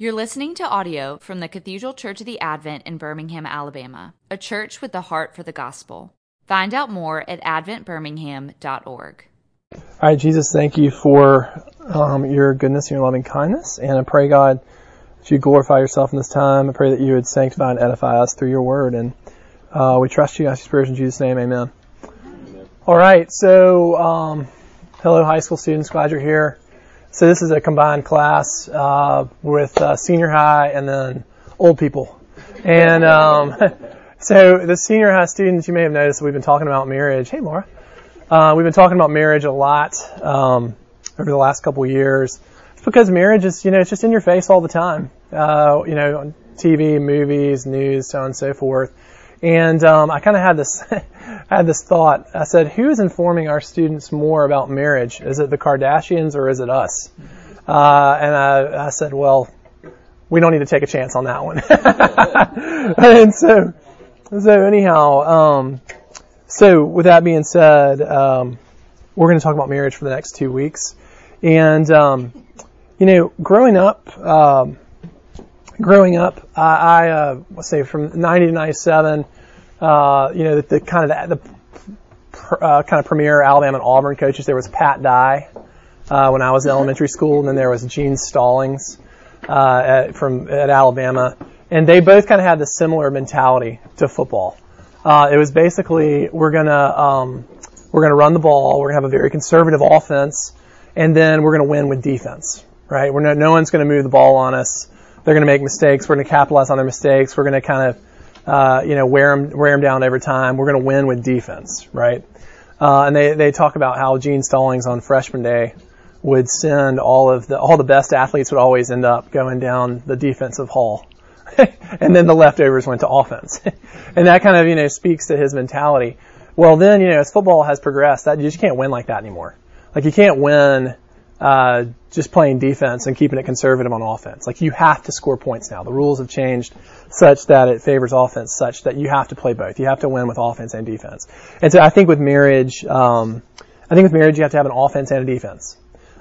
You're listening to audio from the Cathedral Church of the Advent in Birmingham, Alabama, a church with the heart for the gospel. Find out more at adventbirmingham.org. All right, Jesus, thank you for um, your goodness and your loving kindness. And I pray, God, that you glorify yourself in this time. I pray that you would sanctify and edify us through your word. And uh, we trust you. I ask your prayers in Jesus' name. Amen. Amen. All right, so um, hello, high school students. Glad you're here. So this is a combined class uh, with uh, senior high and then old people. And um, so the senior high students, you may have noticed we've been talking about marriage. Hey, Laura. Uh, we've been talking about marriage a lot um, over the last couple of years. It's because marriage is, you know, it's just in your face all the time. Uh, you know, on TV, movies, news, so on and so forth. And um, I kind of had this had this thought. I said, "Who is informing our students more about marriage? Is it the Kardashians or is it us?" Uh, and I, I, said, "Well, we don't need to take a chance on that one." and so, so anyhow, um, so with that being said, um, we're going to talk about marriage for the next two weeks, and um, you know, growing up um, growing up, I, I uh, let's say from 90 to 97, uh, you know, the, the kind of the, the uh, kind of premier Alabama and Auburn coaches. There was Pat Dye uh, when I was in elementary school, and then there was Gene Stallings uh, at, from at Alabama, and they both kind of had the similar mentality to football. Uh, it was basically we're gonna um, we're gonna run the ball, we're gonna have a very conservative offense, and then we're gonna win with defense. Right? We're no, no one's gonna move the ball on us they're going to make mistakes. We're going to capitalize on their mistakes. We're going to kind of, uh, you know, wear them, wear them down every time. We're going to win with defense, right? Uh, and they, they talk about how Gene Stallings on freshman day would send all of the, all the best athletes would always end up going down the defensive hall. and then the leftovers went to offense. and that kind of, you know, speaks to his mentality. Well, then, you know, as football has progressed, that you just can't win like that anymore. Like you can't win uh, just playing defense and keeping it conservative on offense. Like you have to score points now. The rules have changed such that it favors offense, such that you have to play both. You have to win with offense and defense. And so I think with marriage, um, I think with marriage you have to have an offense and a defense.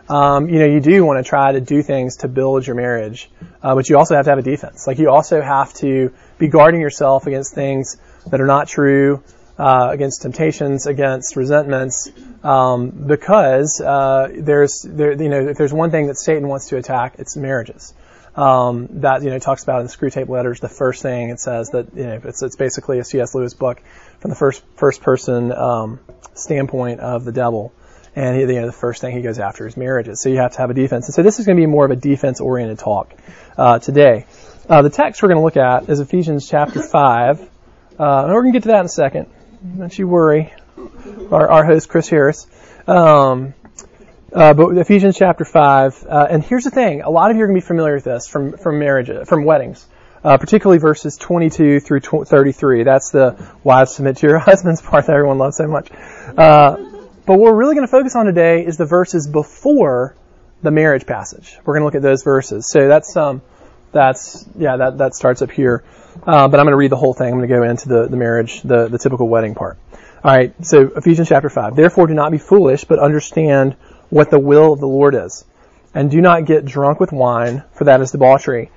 Um, you know, you do want to try to do things to build your marriage, uh, but you also have to have a defense. Like you also have to be guarding yourself against things that are not true, uh, against temptations, against resentments, um, because uh, there's there, you know if there's one thing that Satan wants to attack, it's marriages. Um, that you know talks about in the Screwtape Letters. The first thing it says that you know it's it's basically a C.S. Lewis book from the first first person um, standpoint of the devil. And he, you know, the first thing he goes after is marriages. So you have to have a defense. And so this is going to be more of a defense-oriented talk uh, today. Uh, the text we're going to look at is Ephesians chapter 5. Uh, and we're going to get to that in a second. Don't you worry. Our, our host, Chris Harris. Um, uh, but Ephesians chapter 5, uh, and here's the thing, a lot of you are going to be familiar with this from, from marriage, from weddings, uh, particularly verses 22 through 33. That's the wives submit to your husbands part that everyone loves so much. Uh, but what we're really going to focus on today is the verses before the marriage passage. We're going to look at those verses. So that's, um, that's, yeah, that, that starts up here. Uh, but I'm going to read the whole thing. I'm going to go into the, the marriage, the, the typical wedding part. All right, so Ephesians chapter 5. Therefore, do not be foolish, but understand what the will of the Lord is. And do not get drunk with wine, for that is debauchery,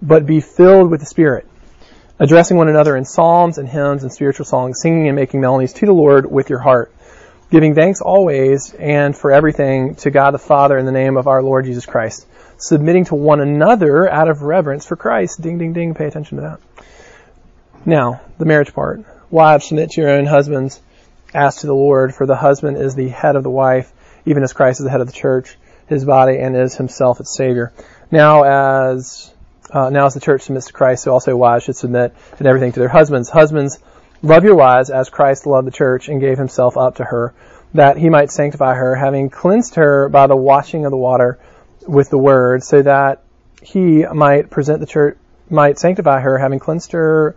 but be filled with the Spirit, addressing one another in psalms and hymns and spiritual songs, singing and making melodies to the Lord with your heart, giving thanks always and for everything to God the Father in the name of our Lord Jesus Christ submitting to one another out of reverence for Christ. Ding, ding, ding. Pay attention to that. Now, the marriage part. Wives, submit to your own husbands as to the Lord, for the husband is the head of the wife, even as Christ is the head of the church, his body, and is himself its Savior. Now, as uh, now as the church submits to Christ, so also wives should submit in everything to their husbands. Husbands, love your wives as Christ loved the church and gave himself up to her, that he might sanctify her, having cleansed her by the washing of the water with the word, so that he might present the church, might sanctify her, having cleansed her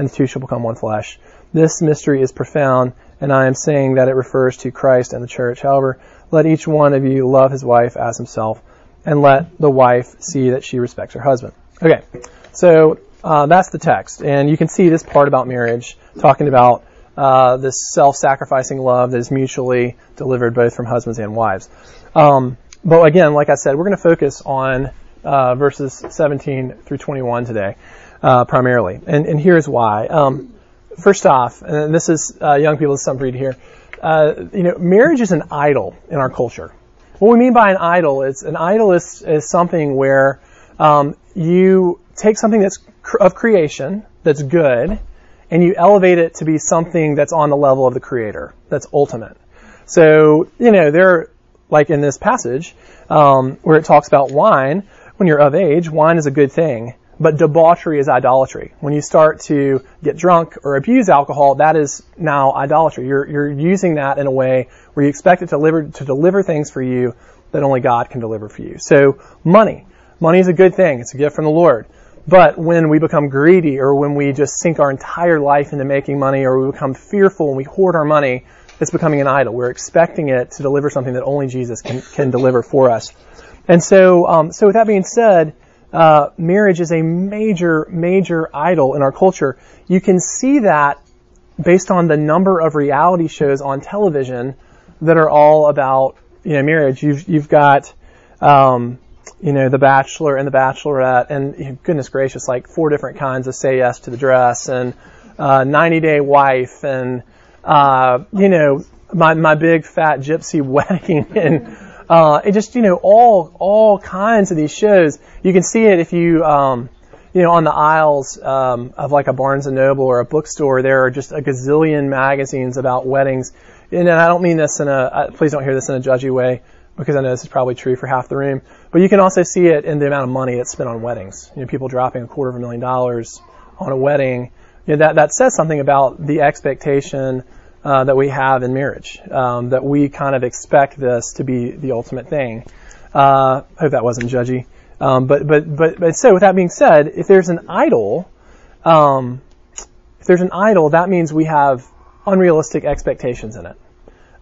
and the two shall become one flesh. This mystery is profound, and I am saying that it refers to Christ and the church. However, let each one of you love his wife as himself, and let the wife see that she respects her husband. Okay, so uh, that's the text, and you can see this part about marriage, talking about uh, this self-sacrificing love that is mutually delivered both from husbands and wives. Um, but again, like I said, we're going to focus on uh, verses 17 through 21 today, uh, primarily, and, and here's why. Um, first off, and this is uh, young people, this is something to hear. Uh, you know, marriage is an idol in our culture. What we mean by an idol is an idol is, is something where um, you take something that's cr- of creation that's good, and you elevate it to be something that's on the level of the creator, that's ultimate. So, you know, there, like in this passage, um, where it talks about wine, when you're of age, wine is a good thing. But debauchery is idolatry. When you start to get drunk or abuse alcohol, that is now idolatry. You're, you're using that in a way where you expect it to deliver, to deliver things for you that only God can deliver for you. So money. Money is a good thing. It's a gift from the Lord. But when we become greedy or when we just sink our entire life into making money or we become fearful and we hoard our money, it's becoming an idol. We're expecting it to deliver something that only Jesus can, can deliver for us. And so, um, so with that being said, uh, marriage is a major, major idol in our culture. You can see that based on the number of reality shows on television that are all about you know marriage. You've you've got um, you know The Bachelor and The Bachelorette, and you know, goodness gracious, like four different kinds of say yes to the dress, and uh, 90 Day Wife, and uh, you know my my big fat gypsy wedding, and uh, it just, you know, all, all kinds of these shows. You can see it if you, um, you know, on the aisles um, of like a Barnes and Noble or a bookstore, there are just a gazillion magazines about weddings. And I don't mean this in a, please don't hear this in a judgy way, because I know this is probably true for half the room. But you can also see it in the amount of money that's spent on weddings. You know, people dropping a quarter of a million dollars on a wedding. You know, that, that says something about the expectation uh, that we have in marriage. Um, that we kind of expect this to be the ultimate thing. Uh, hope that wasn't judgy. Um, but, but, but, but so with that being said, if there's an idol, um, if there's an idol, that means we have unrealistic expectations in it.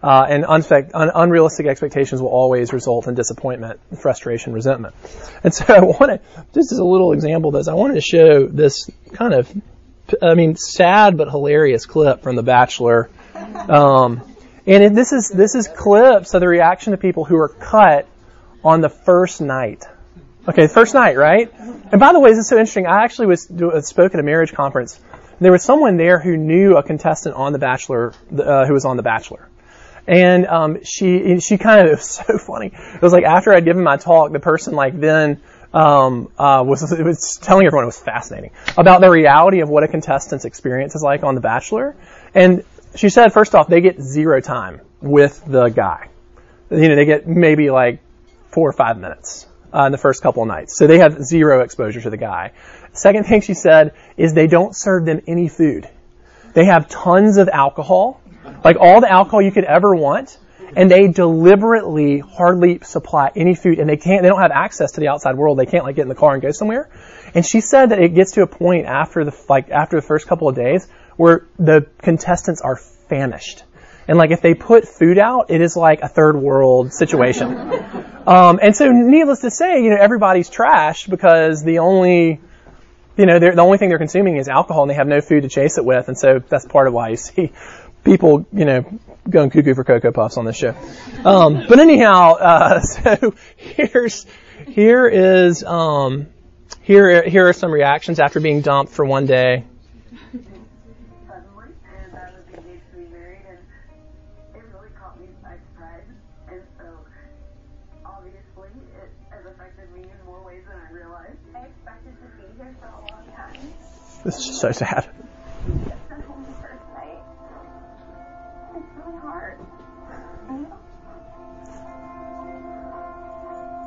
Uh, and unfe- un- unrealistic expectations will always result in disappointment, frustration, resentment. And so I want to, just as a little example of this, I wanted to show this kind of, I mean, sad but hilarious clip from The Bachelor um, and it, this is this is clips of the reaction of people who are cut on the first night. Okay, first night, right? And by the way, this is so interesting. I actually was spoke at a marriage conference. There was someone there who knew a contestant on The Bachelor uh, who was on The Bachelor. And um, she she kind of it was so funny. It was like after I'd given my talk, the person like then um, uh, was was telling everyone it was fascinating about the reality of what a contestant's experience is like on The Bachelor. And she said, first off, they get zero time with the guy. You know, they get maybe like four or five minutes uh, in the first couple of nights. So they have zero exposure to the guy. Second thing she said is they don't serve them any food. They have tons of alcohol, like all the alcohol you could ever want, and they deliberately hardly supply any food, and they can't, they don't have access to the outside world. They can't like get in the car and go somewhere. And she said that it gets to a point after the, like, after the first couple of days where the contestants are famished. And like if they put food out, it is like a third world situation. um, and so needless to say, you know, everybody's trash because the only, you know, the only thing they're consuming is alcohol and they have no food to chase it with. And so that's part of why you see people, you know, going cuckoo for Cocoa Puffs on this show. Um, but anyhow, uh, so here's, here is, um, here, here are some reactions after being dumped for one day. This to be here for a long time this is just so sad. It's really hard.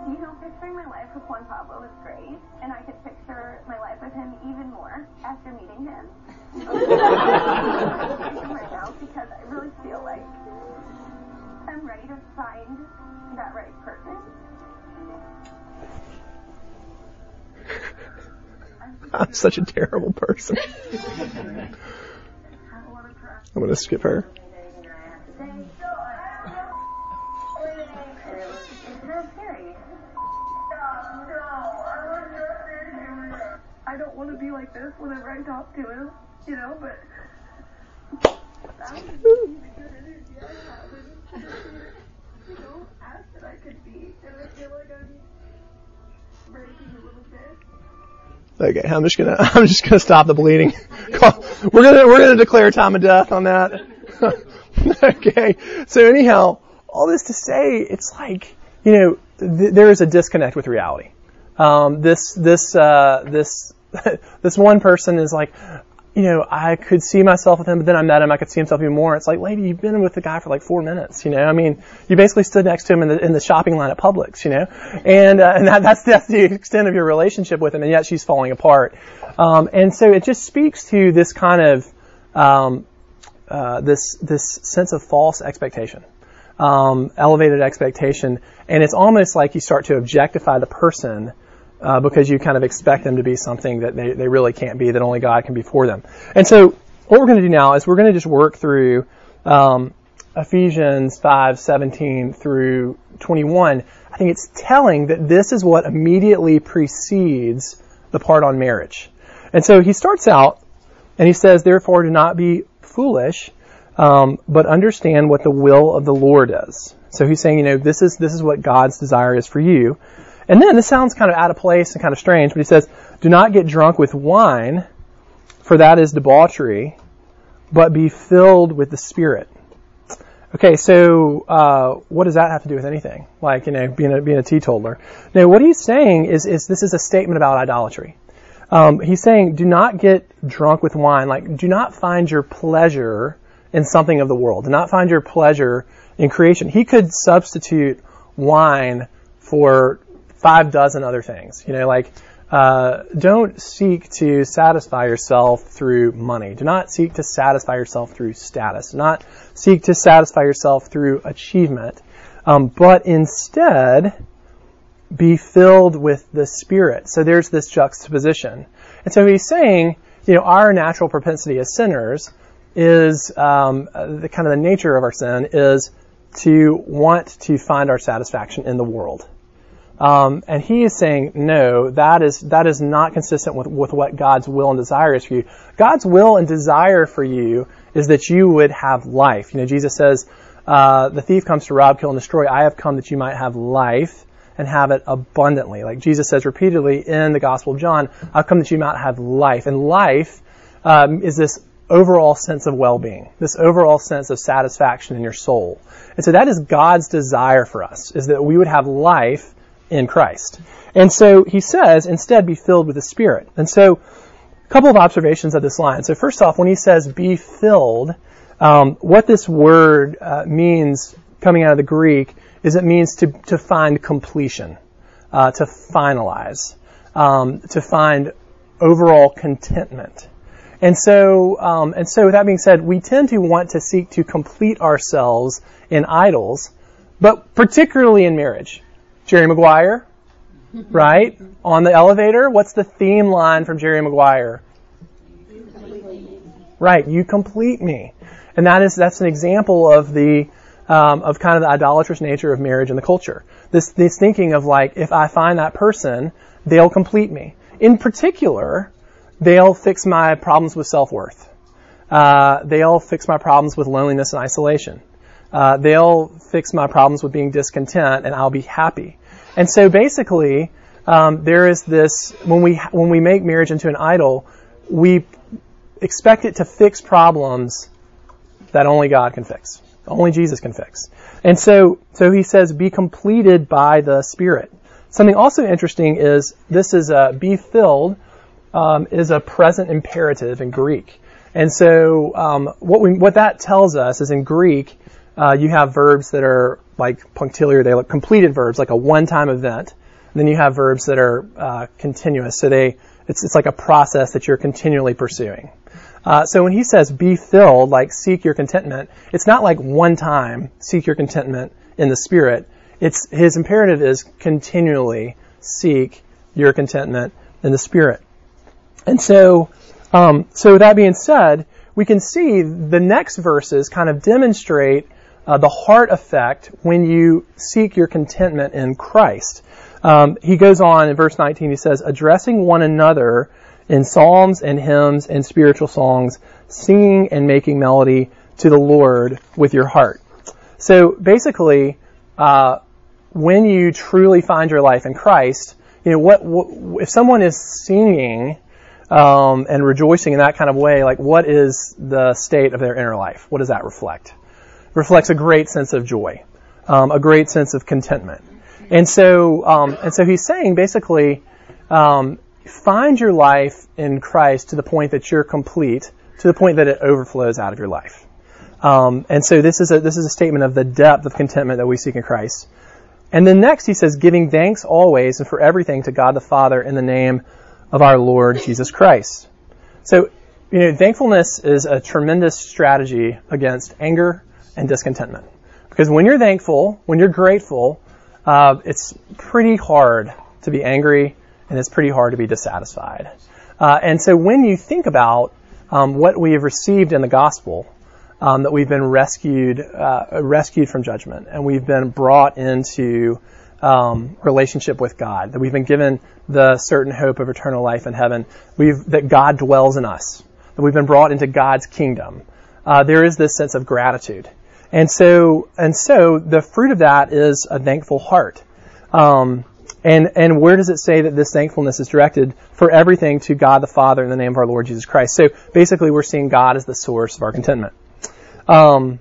You know, picturing my life with Juan Pablo is great, and I could picture my life with him even more after meeting him. right now because I really feel like I'm ready to find that right person. I'm such a terrible person. I'm going to skip her. I don't want to be like this whenever I talk to him, you know, but I could be. Okay, I'm just gonna I'm just gonna stop the bleeding. we're gonna we're gonna declare time of death on that. okay. So anyhow, all this to say, it's like you know th- there is a disconnect with reality. Um, this this uh, this this one person is like, you know, I could see myself with him, but then I met him, I could see himself even more. It's like, lady, you've been with the guy for like four minutes, you know. I mean, you basically stood next to him in the in the shopping line at Publix, you know, and uh, and that, that's that's the extent of your relationship with him, and yet she's falling apart. Um, and so it just speaks to this kind of um, uh, this this sense of false expectation, um, elevated expectation, and it's almost like you start to objectify the person uh, because you kind of expect them to be something that they, they really can't be, that only God can be for them. And so what we're going to do now is we're going to just work through um, Ephesians 5, 17 through 21. I think it's telling that this is what immediately precedes the part on marriage. And so he starts out and he says, therefore do not be foolish, um, but understand what the will of the Lord is. So he's saying, you know, this is, this is what God's desire is for you. And then this sounds kind of out of place and kind of strange, but he says, Do not get drunk with wine, for that is debauchery, but be filled with the Spirit. Okay, so uh, what does that have to do with anything? Like, you know, being a, being a teetotaler. No, what he's saying is, is this is a statement about idolatry. Um, he's saying, do not get drunk with wine. Like, do not find your pleasure in something of the world. Do not find your pleasure in creation. He could substitute wine for five dozen other things. You know, like uh, don't seek to satisfy yourself through money. Do not seek to satisfy yourself through status. Do not seek to satisfy yourself through achievement. Um, but instead, be filled with the Spirit. So there's this juxtaposition. And so he's saying, you know, our natural propensity as sinners is um, the kind of the nature of our sin is to want to find our satisfaction in the world. Um, and he is saying, no, that is, that is not consistent with, with what God's will and desire is for you. God's will and desire for you is that you would have life. You know, Jesus says, uh, the thief comes to rob, kill, and destroy. I have come that you might have life and have it abundantly. Like Jesus says repeatedly in the Gospel of John, I've come that you might have life. And life um, is this overall sense of well-being, this overall sense of satisfaction in your soul. And so that is God's desire for us, is that we would have life in Christ. And so he says, instead, be filled with the Spirit. And so, a couple of observations of this line. So first off, when he says be filled, um, what this word uh, means coming out of the Greek is it means to, to find completion, uh, to finalize, um, to find overall contentment. And so, um, and so with that being said, we tend to want to seek to complete ourselves in idols, but particularly in marriage. Jerry Maguire, right? On the elevator, what's the theme line from Jerry Maguire? Right, you complete me. And that is, that's an example of the, um, of kind of the idolatrous nature of marriage and the culture. This, this thinking of like, if I find that person, they'll complete me. In particular, they'll fix my problems with self-worth. Uh, they'll fix my problems with loneliness and isolation. Uh, they'll fix my problems with being discontent and I'll be happy. And so basically, um, there is this, when we, when we make marriage into an idol, we expect it to fix problems that only God can fix. Only Jesus can fix. And so, so he says, be completed by the Spirit. Something also interesting is this is a be filled um, is a present imperative in Greek. And so um, what we, what that tells us is in Greek uh, you have verbs that are like punctiliar, they look completed verbs, like a one-time event. And then you have verbs that are uh, continuous, so they it's it's like a process that you're continually pursuing. Uh, so when he says be filled, like seek your contentment, it's not like one time seek your contentment in the spirit. It's his imperative is continually seek your contentment in the spirit. And so, um, so that being said, we can see the next verses kind of demonstrate uh, the heart effect when you seek your contentment in Christ. Um, he goes on in verse 19, he says, addressing one another in psalms and hymns and spiritual songs, singing and making melody to the Lord with your heart. So basically, uh, when you truly find your life in Christ, you know what, what if someone is singing um, and rejoicing in that kind of way, like what is the state of their inner life? What does that reflect? Reflects a great sense of joy, um, a great sense of contentment. And so, um, and so he's saying basically, um, find your life in Christ to the point that you're complete, to the point that it overflows out of your life. Um, and so this is a this is a statement of the depth of contentment that we seek in Christ. And then next he says, giving thanks always and for everything to God the Father in the name of our Lord Jesus Christ. So, you know, thankfulness is a tremendous strategy against anger and discontentment. Because when you're thankful, when you're grateful, uh, it's pretty hard to be angry and it's pretty hard to be dissatisfied. Uh, and so when you think about um, what we have received in the gospel, um, that we've been rescued, uh, rescued from judgment, and we've been brought into um, relationship with God, that we've been given the certain hope of eternal life in heaven, we've, that God dwells in us, that we've been brought into God's kingdom. Uh, there is this sense of gratitude, and so and so the fruit of that is a thankful heart. Um, and and where does it say that this thankfulness is directed for everything to God the Father in the name of our Lord Jesus Christ? So basically, we're seeing God as the source of our contentment. Um,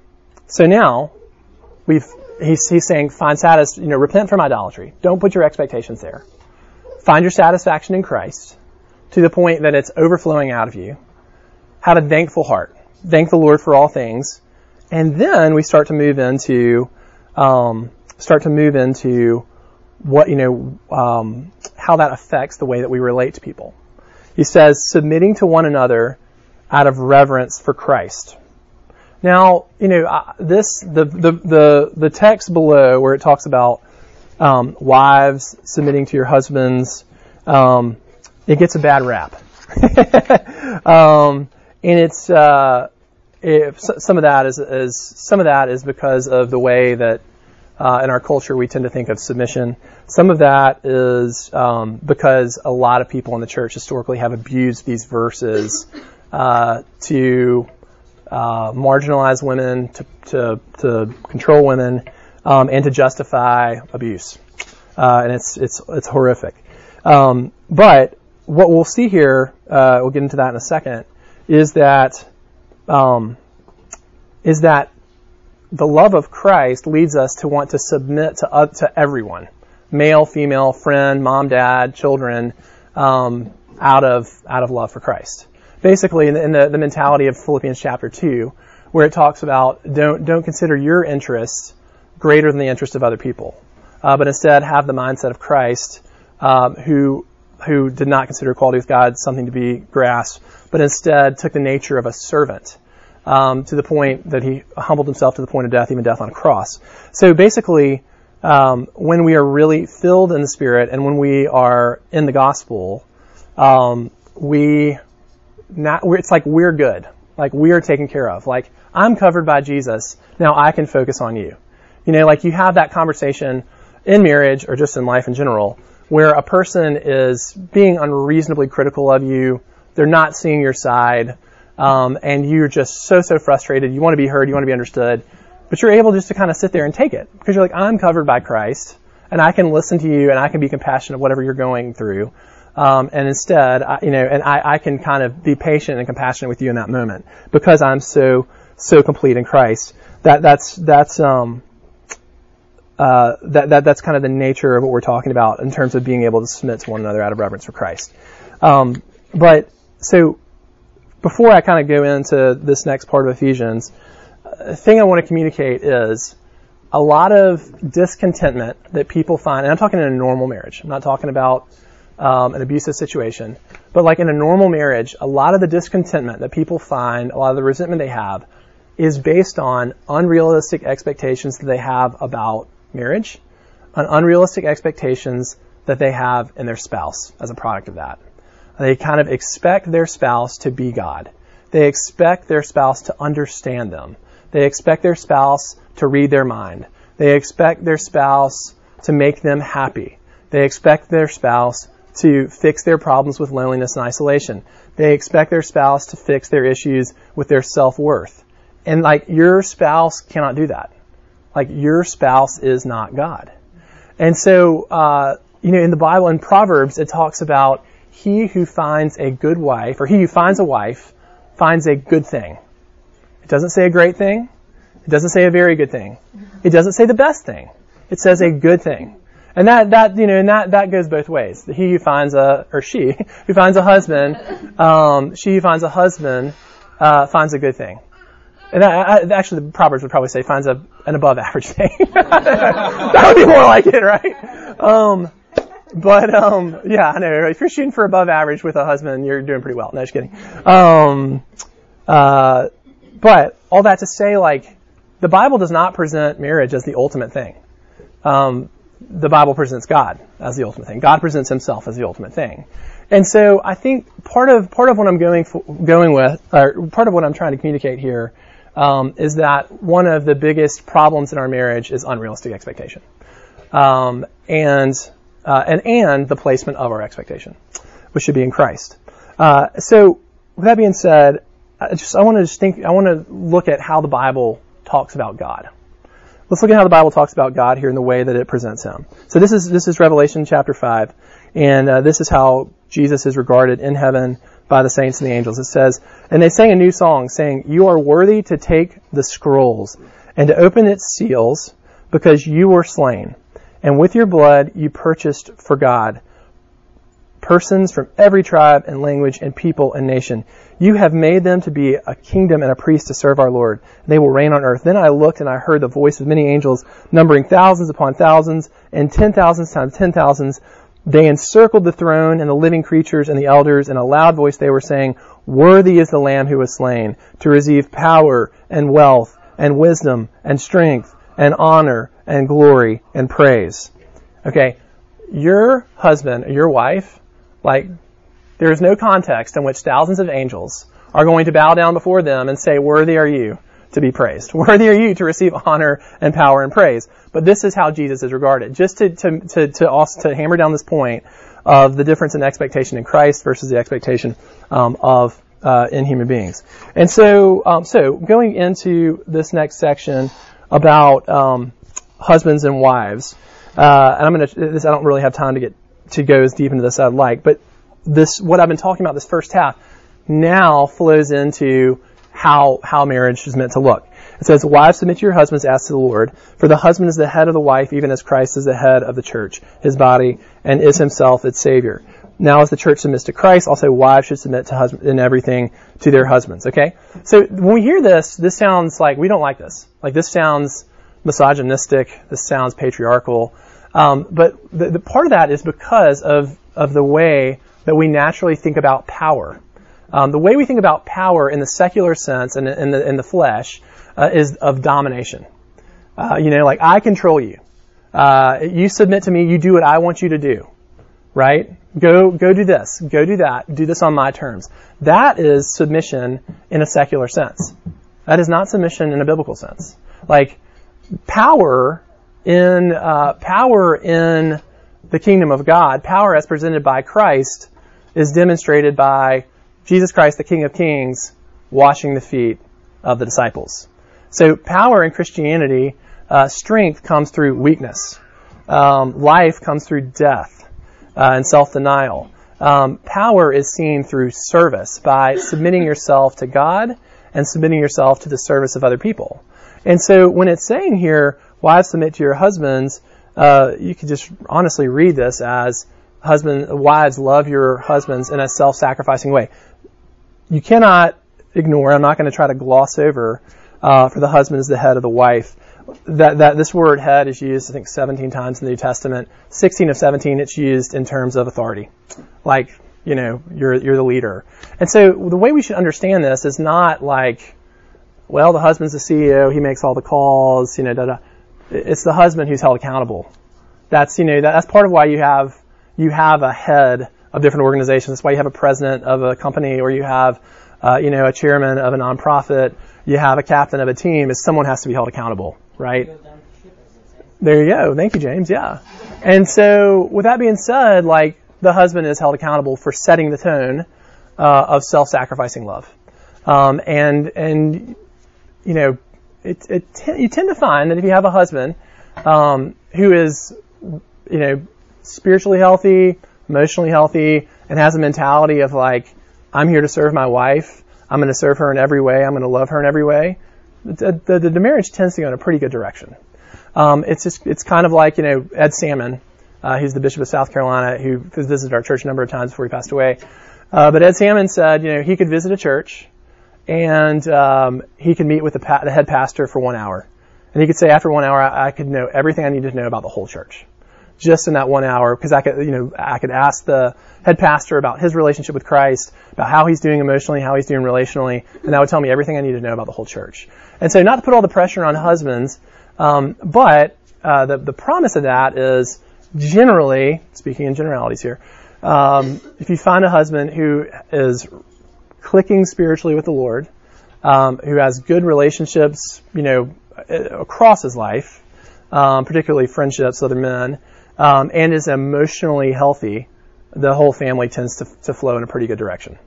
so now we've he's, he's saying, find satis, you know, repent from idolatry. Don't put your expectations there. Find your satisfaction in Christ to the point that it's overflowing out of you. Have a thankful heart. Thank the Lord for all things. And then we start to move into, um, start to move into what, you know, um, how that affects the way that we relate to people. He says, submitting to one another out of reverence for Christ. Now, you know, this the, the the the text below where it talks about um, wives submitting to your husbands, um, it gets a bad rap, um, and it's uh, some of that is, is some of that is because of the way that uh, in our culture we tend to think of submission. Some of that is um, because a lot of people in the church historically have abused these verses uh, to uh, marginalize women, to, to, to control women, um, and to justify abuse. Uh, and it's, it's, it's horrific. Um, but what we'll see here, uh, we'll get into that in a second, is that, um, is that the love of Christ leads us to want to submit to, uh, to everyone, male, female, friend, mom, dad, children, um, out of out of love for Christ. Basically in, the, in the, the mentality of Philippians chapter 2, where it talks about don't, don't consider your interests greater than the interest of other people, uh, but instead have the mindset of Christ, um, who who did not consider equality with God something to be grasped, but instead took the nature of a servant um, to the point that he humbled himself to the point of death, even death on a cross. So basically, um, when we are really filled in the Spirit and when we are in the gospel, um, we not, it's like we're good. Like we are taken care of. Like I'm covered by Jesus. Now I can focus on you. You know, like you have that conversation in marriage or just in life in general where a person is being unreasonably critical of you. They're not seeing your side. Um, and you're just so, so frustrated. You want to be heard. You want to be understood. But you're able just to kind of sit there and take it because you're like, I'm covered by Christ and I can listen to you and I can be compassionate of whatever you're going through. Um, and instead, I, you know, and I, I can kind of be patient and compassionate with you in that moment because I'm so so complete in Christ. That that's that's um uh, that, that that's kind of the nature of what we're talking about in terms of being able to submit to one another out of reverence for Christ. Um, but so before I kind of go into this next part of Ephesians, the thing I want to communicate is a lot of discontentment that people find, and I'm talking in a normal marriage. I'm not talking about um, an abusive situation. But like in a normal marriage, a lot of the discontentment that people find, a lot of the resentment they have, is based on unrealistic expectations that they have about marriage, on unrealistic expectations that they have in their spouse as a product of that. They kind of expect their spouse to be God. They expect their spouse to understand them. They expect their spouse to read their mind. They expect their spouse to make them happy. They expect their spouse to fix their problems with loneliness and isolation. They expect their spouse to fix their issues with their self-worth. And like your spouse cannot do that. Like your spouse is not God. And so, uh, you know, in the Bible, in Proverbs, it talks about he who finds a good wife, or he who finds a wife, finds a good thing. It doesn't say a great thing. It doesn't say a very good thing. It doesn't say the best thing. It says a good thing. And that, that, you know, and that, that goes both ways. He who finds a, or she who finds a husband, um, she who finds a husband, uh, finds a good thing. And that, I, actually, the Proverbs would probably say finds a, an above average thing. that would be more like it, right? Um, but, um, yeah, I know, if you're shooting for above average with a husband, you're doing pretty well. No, just kidding. Um, uh, but all that to say, like, the Bible does not present marriage as the ultimate thing. Um, the Bible presents God as the ultimate thing. God presents Himself as the ultimate thing. And so I think part of part of what I'm going for, going with, or part of what I'm trying to communicate here, um, is that one of the biggest problems in our marriage is unrealistic expectation, um, and uh, and and the placement of our expectation, which should be in Christ. Uh, so with that being said, I just I want to just think I want to look at how the Bible talks about God. Let's look at how the Bible talks about God here in the way that it presents Him. So this is this is Revelation chapter five, and uh, this is how Jesus is regarded in heaven by the saints and the angels. It says, and they sang a new song, saying, "You are worthy to take the scrolls and to open its seals, because you were slain, and with your blood you purchased for God." persons from every tribe and language and people and nation. You have made them to be a kingdom and a priest to serve our Lord. They will reign on earth. Then I looked and I heard the voice of many angels, numbering thousands upon thousands and ten thousands times ten thousands. They encircled the throne and the living creatures and the elders. In a loud voice they were saying, Worthy is the Lamb who was slain to receive power and wealth and wisdom and strength and honor and glory and praise. Okay, your husband, your wife, like, there is no context in which thousands of angels are going to bow down before them and say, Worthy are you to be praised. Worthy are you to receive honor and power and praise. But this is how Jesus is regarded. Just to, to, to, to also to hammer down this point of the difference in expectation in Christ versus the expectation um, of uh, in human beings. And so, um, so going into this next section about um, husbands and wives, uh, and I'm going to. This I don't really have time to get to go as deep into this I'd like. But this, what I've been talking about this first half, now flows into how how marriage is meant to look. It says, "Wives, submit to your husbands as to the Lord, for the husband is the head of the wife, even as Christ is the head of the church, his body, and is himself its Savior." Now, as the church submits to Christ, also wives should submit to husband in everything to their husbands. Okay, so when we hear this, this sounds like we don't like this. Like this sounds misogynistic. This sounds patriarchal. Um, but the, the part of that is because of, of the way that we naturally think about power. Um, the way we think about power in the secular sense and in the, in the flesh uh, is of domination. Uh, you know, like I control you. Uh, you submit to me. You do what I want you to do. Right? Go, go do this. Go do that. Do this on my terms. That is submission in a secular sense. That is not submission in a biblical sense. Like power in uh, power in the kingdom of God, power as presented by Christ, is demonstrated by Jesus Christ, the King of Kings, washing the feet of the disciples. So power in Christianity, uh, strength comes through weakness. Um, life comes through death uh, and self-denial. Um, power is seen through service by submitting yourself to God and submitting yourself to the service of other people. And so when it's saying here, wives submit to your husbands, uh, you could just honestly read this as husband, wives love your husbands in a self-sacrificing way. You cannot ignore, I'm not going to try to gloss over, uh, for the husband is the head of the wife. That, that this word head is used, I think, 17 times in the New Testament. 16 of 17, it's used in terms of authority. Like, you know, you're, you're the leader. And so the way we should understand this is not like, well, the husband's the CEO, he makes all the calls, you know, da da. It's the husband who's held accountable. That's, you know, that's part of why you have, you have a head of different organizations. That's why you have a president of a company or you have, uh, you know, a chairman of a nonprofit. You have a captain of a team is someone has to be held accountable, right? There you go. Thank you, James. Yeah. And so with that being said, like the husband is held accountable for setting the tone, uh, of self-sacrificing love. Um, and, and, you know, it, it you tend to find that if you have a husband, um, who is, you know, spiritually healthy, emotionally healthy, and has a mentality of like, I'm here to serve my wife. I'm going to serve her in every way. I'm going to love her in every way. The, the, the, marriage tends to go in a pretty good direction. Um, it's just, it's kind of like, you know, Ed Salmon. Uh, he's the Bishop of South Carolina who visited our church a number of times before he passed away. Uh, but Ed Salmon said, you know, he could visit a church and um, he could meet with the, pa- the, head pastor for one hour. And he could say, after one hour, I, I could know everything I needed to know about the whole church just in that one hour because I could, you know, I could ask the head pastor about his relationship with Christ, about how he's doing emotionally, how he's doing relationally, and that would tell me everything I needed to know about the whole church. And so, not to put all the pressure on husbands, um, but uh, the the promise of that is generally, speaking in generalities here, um, if you find a husband who is clicking spiritually with the Lord, um, who has good relationships, you know, across his life, um, particularly friendships with other men, um, and is emotionally healthy, the whole family tends to, to flow in a pretty good direction.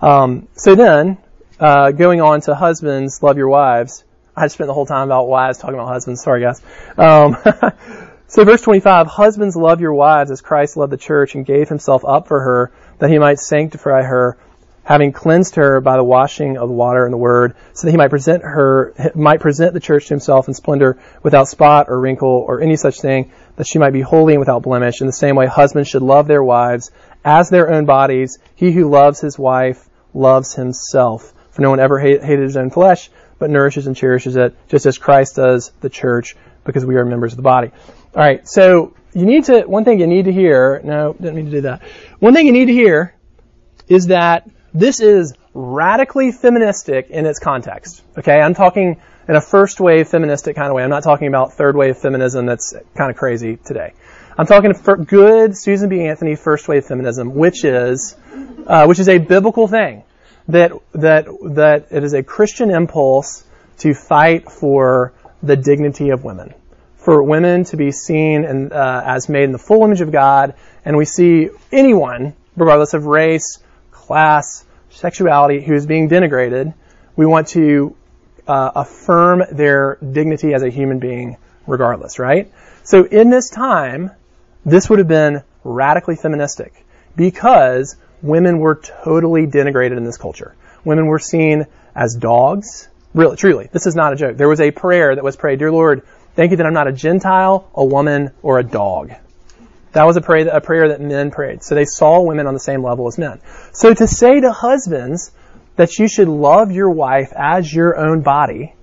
Um, so then, uh, going on to husbands, love your wives. I spent the whole time about wives talking about husbands. Sorry, guys. Um, so verse 25, husbands love your wives as Christ loved the church and gave himself up for her that he might sanctify her, having cleansed her by the washing of the water and the word, so that he might present her, might present the church to himself in splendor without spot or wrinkle or any such thing, that she might be holy and without blemish. In the same way, husbands should love their wives as their own bodies. He who loves his wife loves himself. For no one ever hated his own flesh, but nourishes and cherishes it, just as Christ does the church, because we are members of the body. All right, so you need to, one thing you need to hear, no, didn't mean to do that. One thing you need to hear is that this is radically feministic in its context. Okay, I'm talking in a first wave feministic kind of way. I'm not talking about third wave feminism that's kind of crazy today. I'm talking good Susan B. Anthony first wave feminism, which is, uh, which is a biblical thing. That, that, that it is a Christian impulse to fight for the dignity of women. For women to be seen and, uh, as made in the full image of God, and we see anyone, regardless of race, class, sexuality, who is being denigrated, we want to uh, affirm their dignity as a human being regardless, right? So in this time, this would have been radically feministic because women were totally denigrated in this culture. Women were seen as dogs. Really, truly, this is not a joke. There was a prayer that was prayed, Dear Lord, thank you that I'm not a Gentile, a woman, or a dog. That was a prayer, a prayer that men prayed. So they saw women on the same level as men. So to say to husbands, that you should love your wife as your own body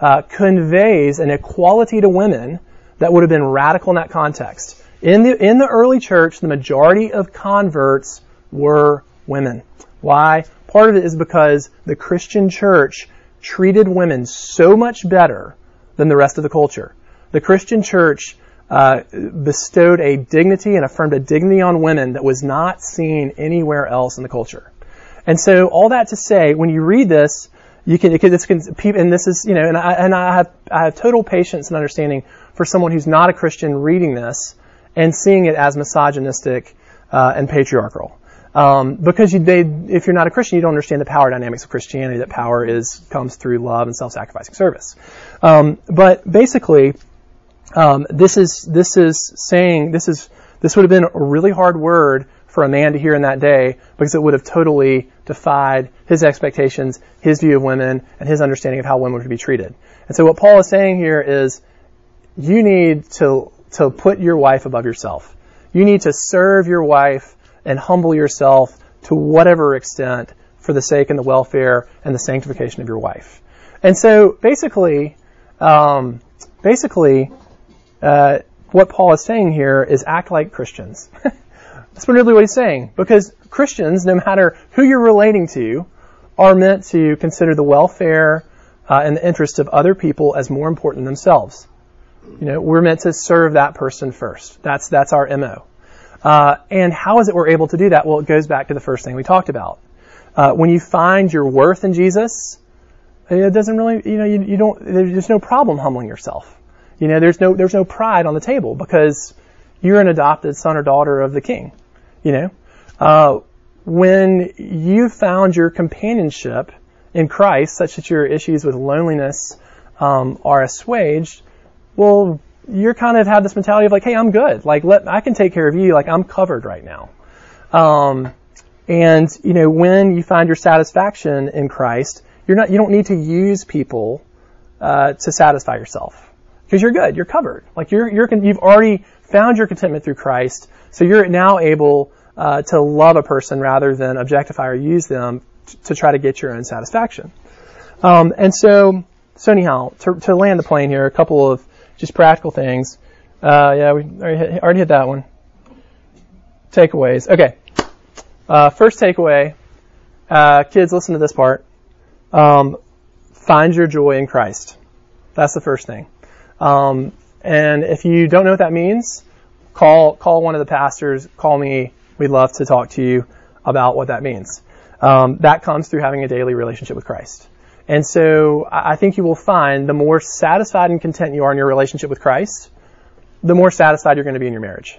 uh, conveys an equality to women that would have been radical in that context. In the in the early church, the majority of converts were women. Why? Part of it is because the Christian church treated women so much better than the rest of the culture. The Christian church uh, bestowed a dignity and affirmed a dignity on women that was not seen anywhere else in the culture. And so all that to say, when you read this, you can, this can, and this is, you know, and I, and I have, I have total patience and understanding for someone who's not a Christian reading this and seeing it as misogynistic uh, and patriarchal. Um, because you, they, if you're not a Christian, you don't understand the power dynamics of Christianity. That power is comes through love and self-sacrificing service. Um, but basically, um, this is this is saying this is this would have been a really hard word for a man to hear in that day because it would have totally defied his expectations, his view of women, and his understanding of how women to be treated. And so what Paul is saying here is you need to, to put your wife above yourself. You need to serve your wife and humble yourself to whatever extent for the sake and the welfare and the sanctification of your wife. And so basically, um, basically, uh, what Paul is saying here is act like Christians. That's really what he's saying. Because Christians, no matter who you're relating to, are meant to consider the welfare uh, and the interests of other people as more important than themselves. You know, we're meant to serve that person first. That's that's our mo. Uh, and how is it we're able to do that? Well, it goes back to the first thing we talked about. Uh, when you find your worth in Jesus, it doesn't really, you know, you, you don't, there's no problem humbling yourself. You know, there's no, there's no pride on the table because you're an adopted son or daughter of the king. You know, uh, when you found your companionship in Christ, such that your issues with loneliness um, are assuaged, well, you're kind of have this mentality of like, hey, I'm good. Like, let I can take care of you. Like, I'm covered right now. Um, and you know, when you find your satisfaction in Christ, you're not. You don't need to use people uh, to satisfy yourself because you're good. You're covered. Like you're you're you've already found your contentment through Christ, so you're now able uh, to love a person rather than objectify or use them to try to get your own satisfaction. Um, and so, so anyhow, to, to land the plane here, a couple of just practical things. Uh, yeah, we already hit, already hit that one. Takeaways. Okay. Uh, first takeaway, uh, kids, listen to this part. Um, find your joy in Christ. That's the first thing. Um, and if you don't know what that means, call call one of the pastors. Call me. We'd love to talk to you about what that means. Um, that comes through having a daily relationship with Christ. And so I think you will find the more satisfied and content you are in your relationship with Christ, the more satisfied you're going to be in your marriage.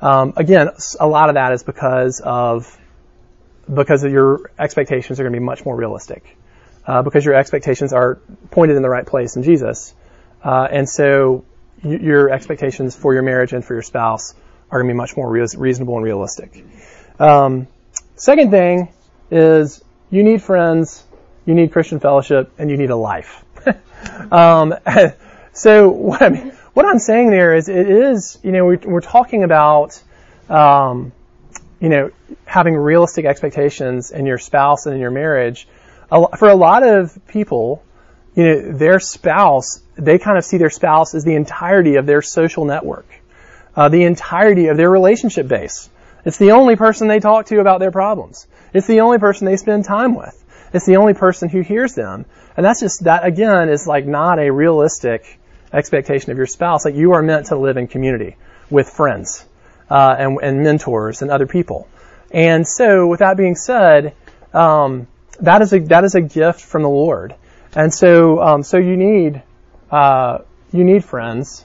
Um, again, a lot of that is because of because of your expectations are going to be much more realistic, uh, because your expectations are pointed in the right place in Jesus, uh, and so y- your expectations for your marriage and for your spouse are going to be much more re- reasonable and realistic. Um, second thing is you need friends you need Christian fellowship, and you need a life. um, so what I'm, what I'm saying there is, it is, you know, we're, we're talking about, um, you know, having realistic expectations in your spouse and in your marriage. For a lot of people, you know, their spouse, they kind of see their spouse as the entirety of their social network, uh, the entirety of their relationship base. It's the only person they talk to about their problems. It's the only person they spend time with. It's the only person who hears them. And that's just, that again is like not a realistic expectation of your spouse. Like you are meant to live in community with friends, uh, and, and, mentors and other people. And so with that being said, um, that is a, that is a gift from the Lord. And so, um, so you need, uh, you need friends,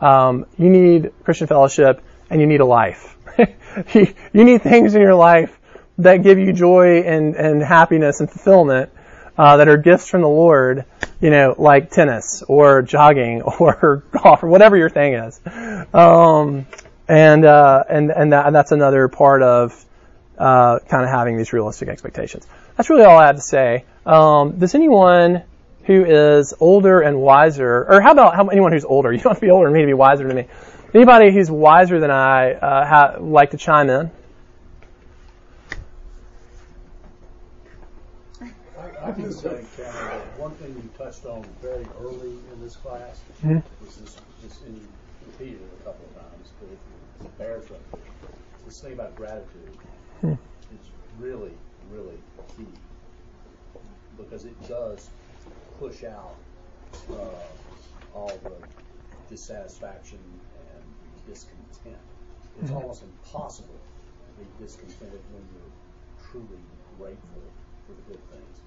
um, you need Christian fellowship, and you need a life. you, need things in your life that give you joy and, and happiness and fulfillment uh, that are gifts from the Lord, you know, like tennis or jogging or golf or whatever your thing is. Um, and, uh, and, and, that, and that's another part of uh, kind of having these realistic expectations. That's really all I have to say. Um, does anyone who is older and wiser, or how about how, anyone who's older? You don't have to be older than me to be wiser than me. Anybody who's wiser than I uh, ha- like to chime in? I can say, Cameron, one thing you touched on very early in this class mm-hmm. was this, this and you repeated it a couple of times, but bears up, this thing about gratitude mm-hmm. is really, really because it does push out uh, all the dissatisfaction and discontent. It's mm-hmm. almost impossible to be discontented when you're truly grateful for the good things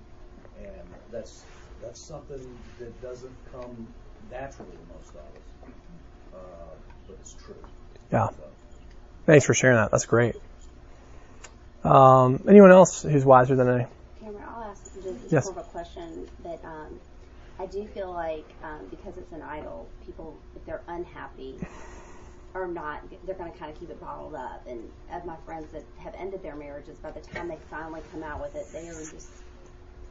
and that's that's something that doesn't come naturally to most of us, uh, but it's true. Yeah. So. Thanks for sharing that. That's great. Um, anyone else who's wiser than I? Just yes. more of a question that um, I do feel like um, because it's an idol, people if they're unhappy are not they're going to kind of keep it bottled up. And of my friends that have ended their marriages, by the time they finally come out with it, they are just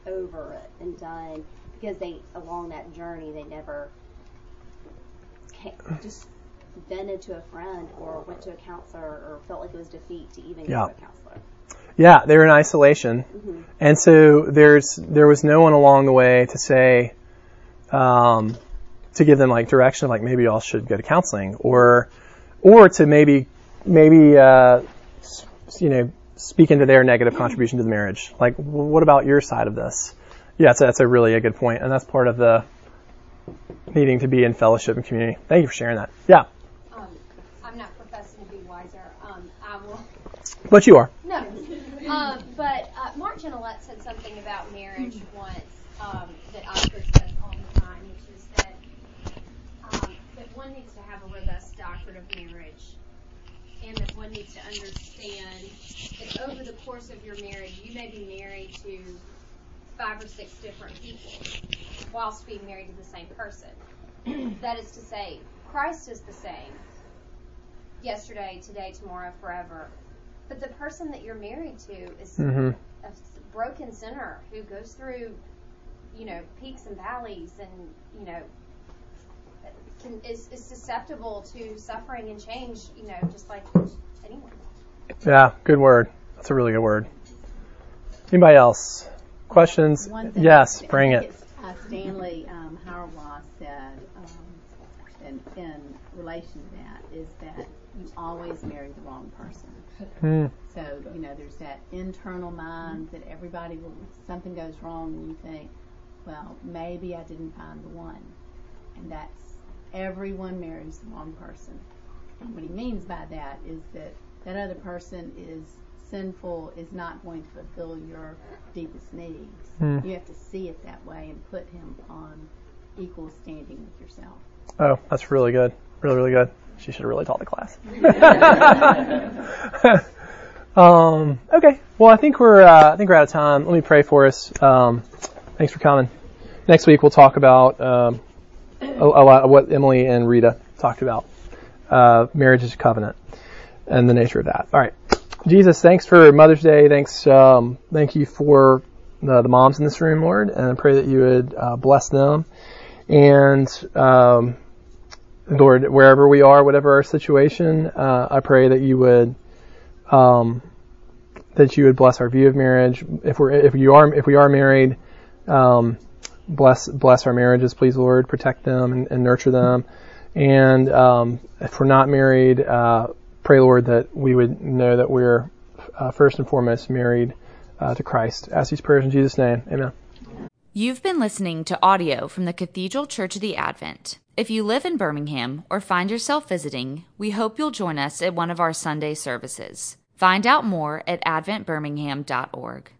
over it and done because they along that journey they never just vented to a friend or went to a counselor or felt like it was defeat to even yeah. go to a counselor. Yeah, they were in isolation, mm-hmm. and so there's there was no one along the way to say, um, to give them like direction like maybe y'all should go to counseling or or to maybe maybe uh, you know speak into their negative contribution to the marriage. Like, well, what about your side of this? Yeah, that's a, that's a really a good point, and that's part of the needing to be in fellowship and community. Thank you for sharing that. Yeah. Um, I'm not professing to be wiser. Um, I But you are. No. Um, but uh, Mark Gignilliat said something about marriage once um, that Oscar says all the time, which is that um, that one needs to have a robust doctrine of marriage, and that one needs to understand that over the course of your marriage, you may be married to five or six different people whilst being married to the same person. that is to say, Christ is the same yesterday, today, tomorrow, forever. But the person that you're married to is hmm a broken sinner who goes through, you know, peaks and valleys, and you know, can, is is susceptible to suffering and change. You know, just like anyone. Yeah, good word. That's a really good word. Anybody else? Questions? Yes, I bring think it. Uh, Stanley um, Hauerwas said, um, in, in relation to that, is that you always marry the wrong person. Hmm. So, you know, there's that internal mind that everybody will, something goes wrong, and you think, well, maybe I didn't find the one. And that's, everyone marries the wrong person. And what he means by that is that that other person is sinful, is not going to fulfill your deepest needs. Hmm. You have to see it that way and put him on equal standing with yourself. Oh, that's really good. Really, really good. She should have really taught the class. um, okay. Well, I think we're uh, I think we're out of time. Let me pray for us. Um, thanks for coming. Next week we'll talk about um, a, a lot of what Emily and Rita talked about. Uh, marriage is a covenant and the nature of that. All right. Jesus, thanks for Mother's Day. Thanks, um, thank you for the, the moms in this room, Lord, and I pray that you would uh, bless them. And um, Lord, wherever we are, whatever our situation, uh, I pray that you would um, that you would bless our view of marriage. If we're if you are if we are married, um, bless bless our marriages, please, Lord. Protect them and, and nurture them. And um, if we're not married, uh, pray, Lord, that we would know that we're uh, first and foremost married uh, to Christ. Ask these prayers in Jesus' name. Amen. You've been listening to audio from the Cathedral Church of the Advent. If you live in Birmingham or find yourself visiting, we hope you'll join us at one of our Sunday services. Find out more at adventbirmingham.org.